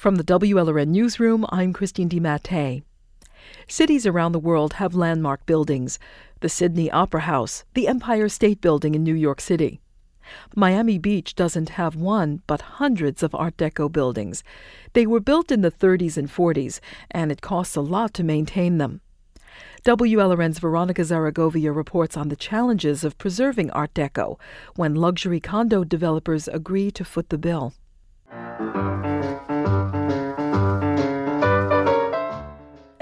From the WLRN Newsroom, I'm Christine DiMattei. Cities around the world have landmark buildings the Sydney Opera House, the Empire State Building in New York City. Miami Beach doesn't have one, but hundreds of Art Deco buildings. They were built in the 30s and 40s, and it costs a lot to maintain them. WLRN's Veronica Zaragovia reports on the challenges of preserving Art Deco when luxury condo developers agree to foot the bill.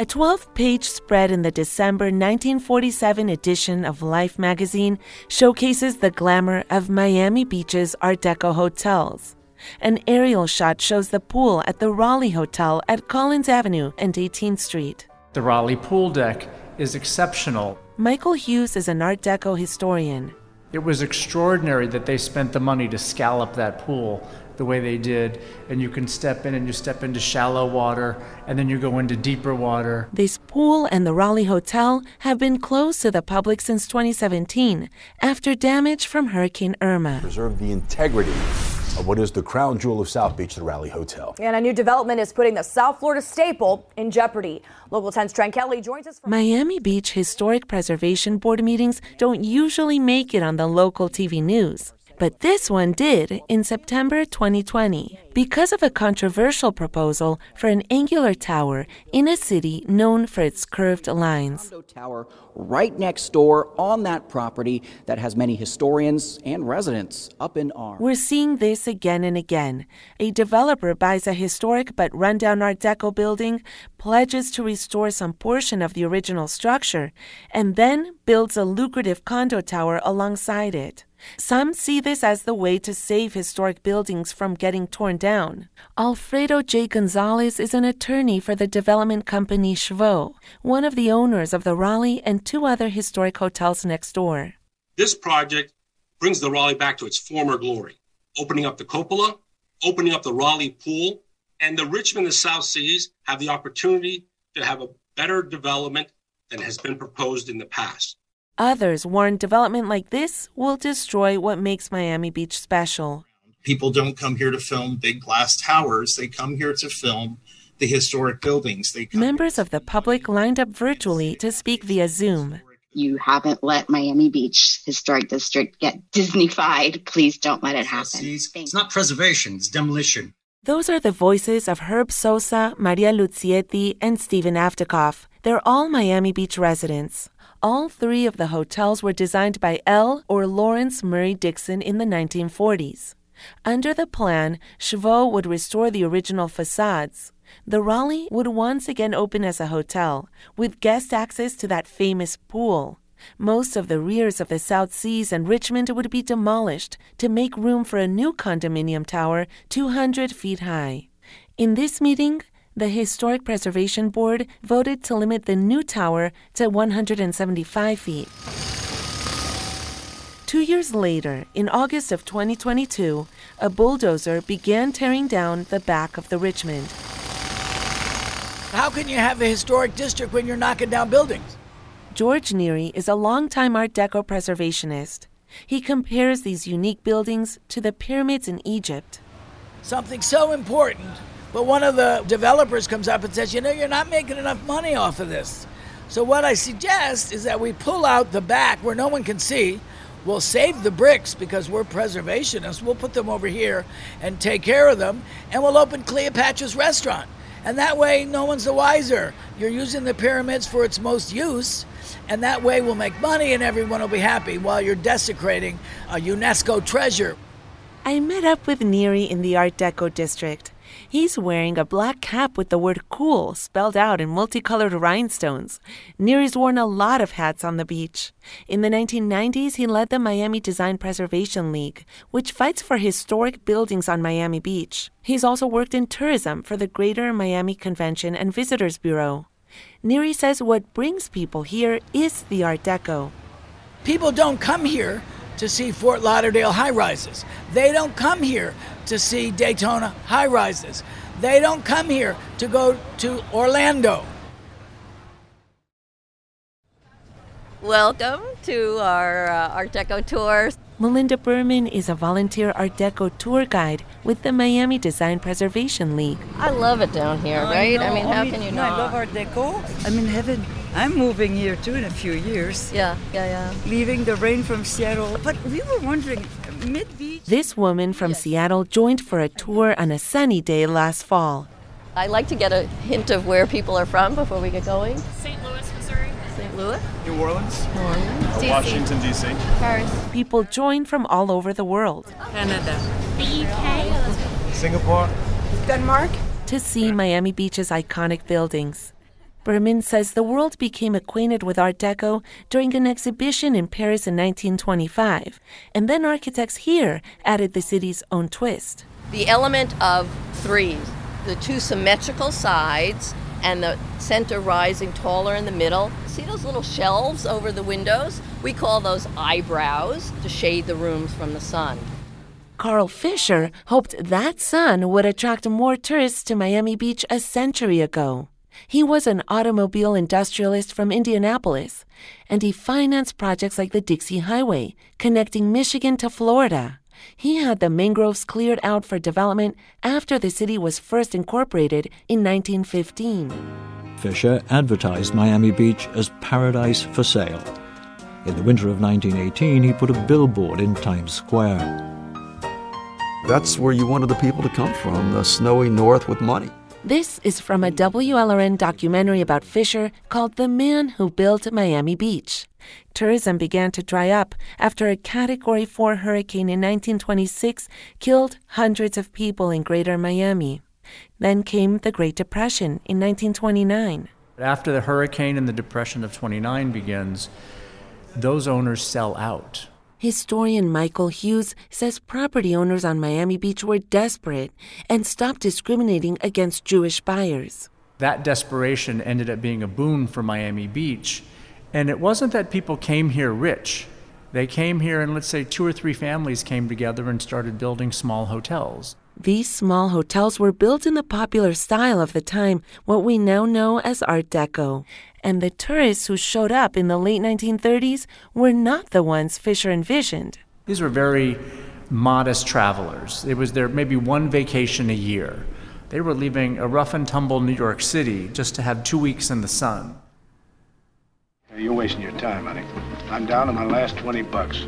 A 12 page spread in the December 1947 edition of Life magazine showcases the glamour of Miami Beach's Art Deco hotels. An aerial shot shows the pool at the Raleigh Hotel at Collins Avenue and 18th Street. The Raleigh pool deck is exceptional. Michael Hughes is an Art Deco historian. It was extraordinary that they spent the money to scallop that pool the way they did, and you can step in and you step into shallow water, and then you go into deeper water. This pool and the Raleigh Hotel have been closed to the public since 2017 after damage from Hurricane Irma. Preserve the integrity of what is the crown jewel of South Beach, the Raleigh Hotel. And a new development is putting the South Florida staple in jeopardy. Local 10's Trent Kelly joins us from Miami Beach Historic Preservation Board meetings don't usually make it on the local TV news. But this one did in September 2020 because of a controversial proposal for an angular tower in a city known for its curved lines. Tower right next door on that property that has many historians and residents up in arms. We're seeing this again and again. A developer buys a historic but rundown Art Deco building, pledges to restore some portion of the original structure, and then builds a lucrative condo tower alongside it. Some see this as the way to save historic buildings from getting torn down. Alfredo J. Gonzalez is an attorney for the development company Shvo, one of the owners of the Raleigh and two other historic hotels next door. This project brings the Raleigh back to its former glory, opening up the cupola, opening up the Raleigh pool, and the Richmond and South Seas have the opportunity to have a better development than has been proposed in the past. Others warn development like this will destroy what makes Miami Beach special. People don't come here to film big glass towers, they come here to film the historic buildings. They Members of the public lined up virtually to speak via Zoom. You haven't let Miami Beach Historic District get Disneyfied. Please don't let it happen. It's not preservation, it's demolition. Those are the voices of Herb Sosa, Maria Luzietti, and Stephen Aftakoff. They're all Miami Beach residents. All three of the hotels were designed by L. or Lawrence Murray Dixon in the 1940s. Under the plan, Shvo would restore the original facades. The Raleigh would once again open as a hotel, with guest access to that famous pool. Most of the rears of the South Seas and Richmond would be demolished to make room for a new condominium tower 200 feet high. In this meeting, the Historic Preservation Board voted to limit the new tower to 175 feet. Two years later, in August of 2022, a bulldozer began tearing down the back of the Richmond. How can you have a historic district when you're knocking down buildings? George Neary is a longtime Art Deco preservationist. He compares these unique buildings to the pyramids in Egypt. Something so important but one of the developers comes up and says, you know, you're not making enough money off of this. So what I suggest is that we pull out the back where no one can see. We'll save the bricks because we're preservationists. We'll put them over here and take care of them, and we'll open Cleopatra's restaurant. And that way, no one's the wiser. You're using the pyramids for its most use, and that way we'll make money and everyone will be happy while you're desecrating a UNESCO treasure. I met up with Neary in the Art Deco district. He's wearing a black cap with the word cool spelled out in multicolored rhinestones. Neary's worn a lot of hats on the beach. In the 1990s, he led the Miami Design Preservation League, which fights for historic buildings on Miami Beach. He's also worked in tourism for the Greater Miami Convention and Visitors Bureau. Neary says what brings people here is the Art Deco. People don't come here to see Fort Lauderdale high rises. They don't come here to see Daytona high rises. They don't come here to go to Orlando. Welcome to our uh, Art Deco tour. Melinda Berman is a volunteer Art Deco tour guide with the Miami Design Preservation League. I love it down here, right? I, know. mean, how Only- can you no, not? I love Art Deco. I'm in heaven. I'm moving here too in a few years. Yeah, yeah, yeah. Leaving the rain from Seattle. But we were wondering, Mid Beach. This woman from Seattle joined for a tour on a sunny day last fall. I like to get a hint of where people are from before we get going. St. Louis, Missouri. St. Louis? New Orleans. New Orleans. DC. Washington, D.C. Paris. People join from all over the world Canada. The UK. Singapore. Denmark. to see Miami Beach's iconic buildings. Berman says the world became acquainted with Art Deco during an exhibition in Paris in 1925, and then architects here added the city's own twist. The element of threes, the two symmetrical sides and the center rising taller in the middle. See those little shelves over the windows? We call those eyebrows to shade the rooms from the sun. Carl Fisher hoped that sun would attract more tourists to Miami Beach a century ago. He was an automobile industrialist from Indianapolis, and he financed projects like the Dixie Highway, connecting Michigan to Florida. He had the mangroves cleared out for development after the city was first incorporated in 1915. Fisher advertised Miami Beach as paradise for sale. In the winter of 1918, he put a billboard in Times Square. That's where you wanted the people to come from, the snowy north with money. This is from a WLRN documentary about Fisher called The Man Who Built Miami Beach. Tourism began to dry up after a Category 4 hurricane in 1926 killed hundreds of people in greater Miami. Then came the Great Depression in 1929. After the hurricane and the depression of 29 begins, those owners sell out. Historian Michael Hughes says property owners on Miami Beach were desperate and stopped discriminating against Jewish buyers. That desperation ended up being a boon for Miami Beach. And it wasn't that people came here rich. They came here, and let's say two or three families came together and started building small hotels. These small hotels were built in the popular style of the time, what we now know as Art Deco. And the tourists who showed up in the late 1930s were not the ones Fisher envisioned. These were very modest travelers. It was their maybe one vacation a year. They were leaving a rough and tumble New York City just to have two weeks in the sun. You're wasting your time, honey. I'm down to my last 20 bucks.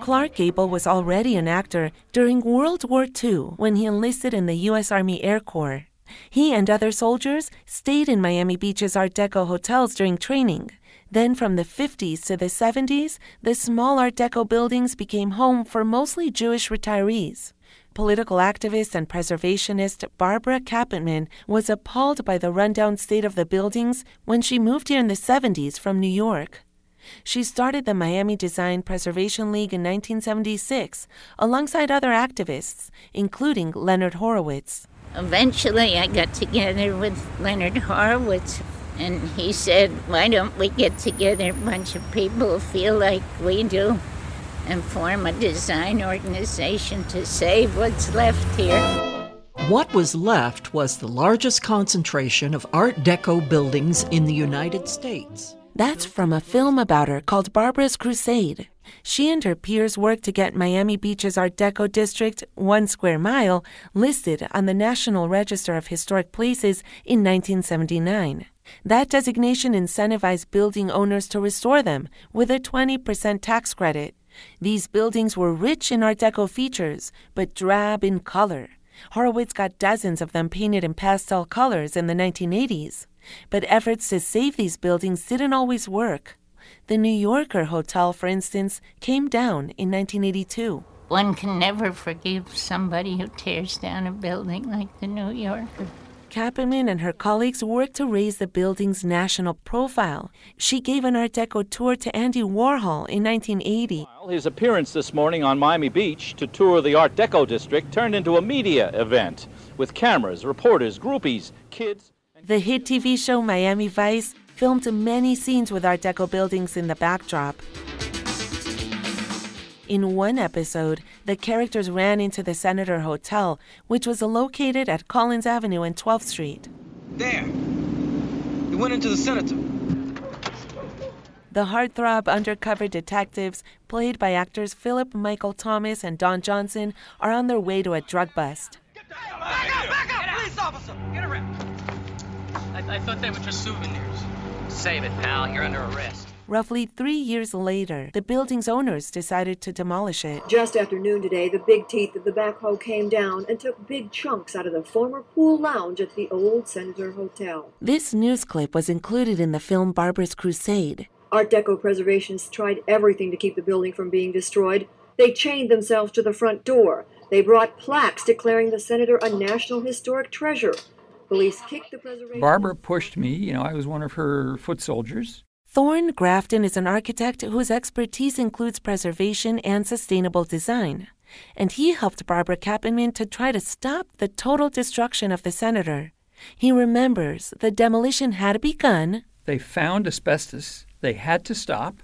Clark Gable was already an actor during World War II when he enlisted in the U.S. Army Air Corps. He and other soldiers stayed in Miami Beach's Art Deco hotels during training. Then, from the 50s to the 70s, the small Art Deco buildings became home for mostly Jewish retirees. Political activist and preservationist Barbara Capitman was appalled by the rundown state of the buildings when she moved here in the 70s from New York. She started the Miami Design Preservation League in 1976 alongside other activists, including Leonard Horowitz. Eventually, I got together with Leonard Horowitz, and he said, Why don't we get together a bunch of people who feel like we do and form a design organization to save what's left here? What was left was the largest concentration of Art Deco buildings in the United States. That's from a film about her called Barbara's Crusade. She and her peers worked to get Miami Beach's Art Deco district, one square mile, listed on the National Register of Historic Places in 1979. That designation incentivized building owners to restore them with a 20% tax credit. These buildings were rich in Art Deco features, but drab in color. Horowitz got dozens of them painted in pastel colors in the 1980s. But efforts to save these buildings didn't always work. The New Yorker Hotel, for instance, came down in 1982. One can never forgive somebody who tears down a building like the New Yorker. Capitman and her colleagues worked to raise the building's national profile. She gave an Art Deco tour to Andy Warhol in 1980. His appearance this morning on Miami Beach to tour the Art Deco district turned into a media event with cameras, reporters, groupies, kids. The hit TV show Miami Vice filmed many scenes with Art Deco buildings in the backdrop. In one episode, the characters ran into the Senator Hotel, which was located at Collins Avenue and 12th Street. There. He went into the senator. The heartthrob undercover detectives, played by actors Philip Michael Thomas and Don Johnson, are on their way to a drug bust. Back up, back up! Police officer, get around. I, I thought they were just souvenirs. Save it, pal. You're under arrest. Roughly three years later, the building's owners decided to demolish it. Just after noon today, the big teeth of the backhoe came down and took big chunks out of the former pool lounge at the old Senator Hotel. This news clip was included in the film Barbara's Crusade. Art Deco preservationists tried everything to keep the building from being destroyed. They chained themselves to the front door. They brought plaques declaring the senator a National Historic Treasure. Police kicked the preservation. Barbara pushed me. You know, I was one of her foot soldiers. Thorn Grafton is an architect whose expertise includes preservation and sustainable design. And he helped Barbara Capitman to try to stop the total destruction of the senator. He remembers the demolition had begun. They found asbestos. They had to stop.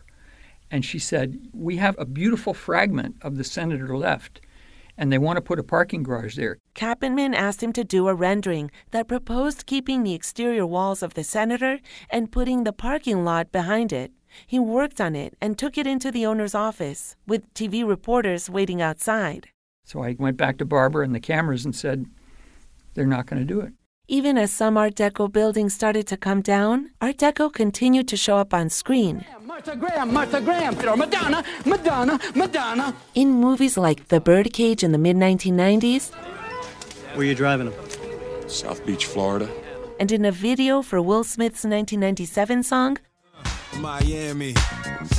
And she said, We have a beautiful fragment of the senator left and they want to put a parking garage there. Capitman asked him to do a rendering that proposed keeping the exterior walls of the senator and putting the parking lot behind it. He worked on it and took it into the owner's office, with TV reporters waiting outside. So I went back to Barbara and the cameras and said, they're not going to do it. Even as some Art Deco buildings started to come down, Art Deco continued to show up on screen. Martha Graham, Martha Graham, or Madonna, Madonna, Madonna. In movies like The Birdcage in the mid 1990s, Where you driving them? South Beach, Florida. and in a video for Will Smith's 1997 song, Miami.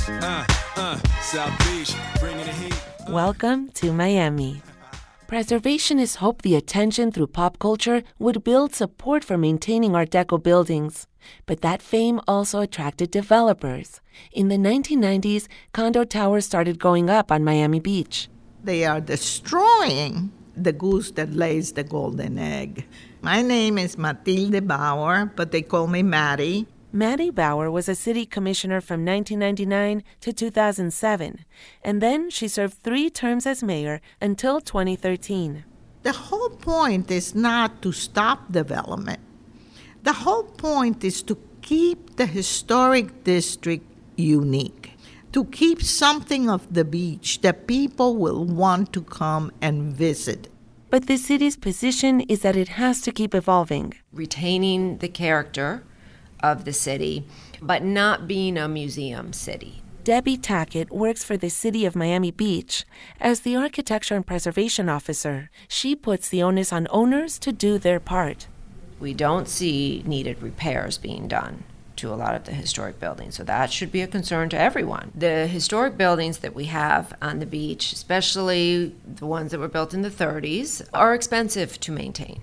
Uh, uh, South Beach, bringing the heat. Welcome to Miami. Preservationists hoped the attention through pop culture would build support for maintaining Art Deco buildings. But that fame also attracted developers. In the 1990s, condo towers started going up on Miami Beach. They are destroying the goose that lays the golden egg. My name is Matilde Bower, but they call me Matti. Matti Bower was a city commissioner from 1999 to 2007, and then she served three terms as mayor until 2013. The whole point is not to stop development. The whole point is to keep the historic district unique, to keep something of the beach that people will want to come and visit. But the city's position is that it has to keep evolving. retaining the character of the city, but not being a museum city. Debbie Tackett works for the city of Miami Beach as the architecture and preservation officer. She puts the onus on owners to do their part. We don't see needed repairs being done to a lot of the historic buildings, so that should be a concern to everyone. The historic buildings that we have on the beach, especially the ones that were built in the 30s, are expensive to maintain.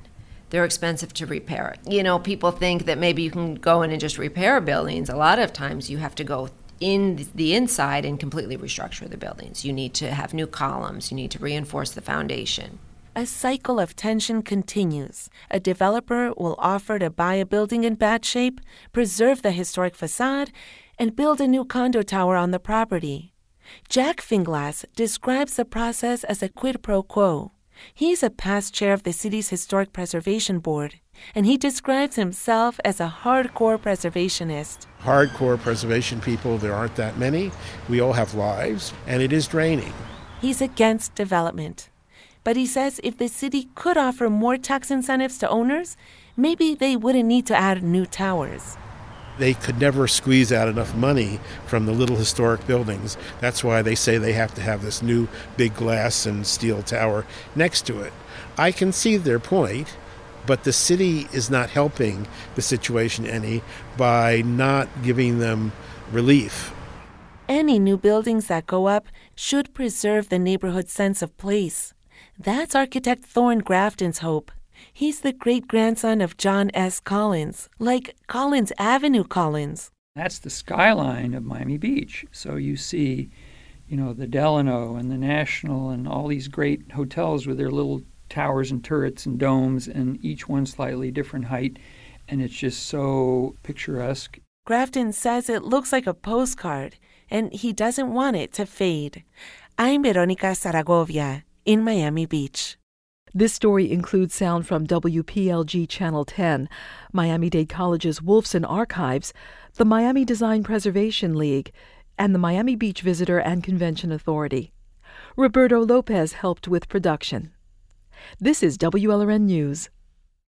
They're expensive to repair. You know, people think that maybe you can go in and just repair buildings. A lot of times you have to go in the inside and completely restructure the buildings. You need to have new columns, you need to reinforce the foundation. A cycle of tension continues. A developer will offer to buy a building in bad shape, preserve the historic facade, and build a new condo tower on the property. Jack Finglass describes the process as a quid pro quo. He's a past chair of the city's Historic Preservation Board, and he describes himself as a hardcore preservationist. hardcore preservation people, there aren't that many. We all have lives, and it is draining. He's against development. But he says if the city could offer more tax incentives to owners, maybe they wouldn't need to add new towers. They could never squeeze out enough money from the little historic buildings. That's why they say they have to have this new big glass and steel tower next to it. I can see their point, but the city is not helping the situation any by not giving them relief. Any new buildings that go up should preserve the neighborhood's sense of place. That's architect Thorn Grafton's hope. He's the great grandson of John S. Collins, like Collins Avenue Collins. That's the skyline of Miami Beach. So you see, you know, the Delano and the National and all these great hotels with their little towers and turrets and domes, and each one slightly different height. And it's just so picturesque. Grafton says it looks like a postcard, and he doesn't want it to fade. I'm Veronica Zaragovia in Miami Beach. This story includes sound from WPLG Channel 10, Miami Dade College's Wolfson Archives, the Miami Design Preservation League, and the Miami Beach Visitor and Convention Authority. Roberto Lopez helped with production. This is WLRN News.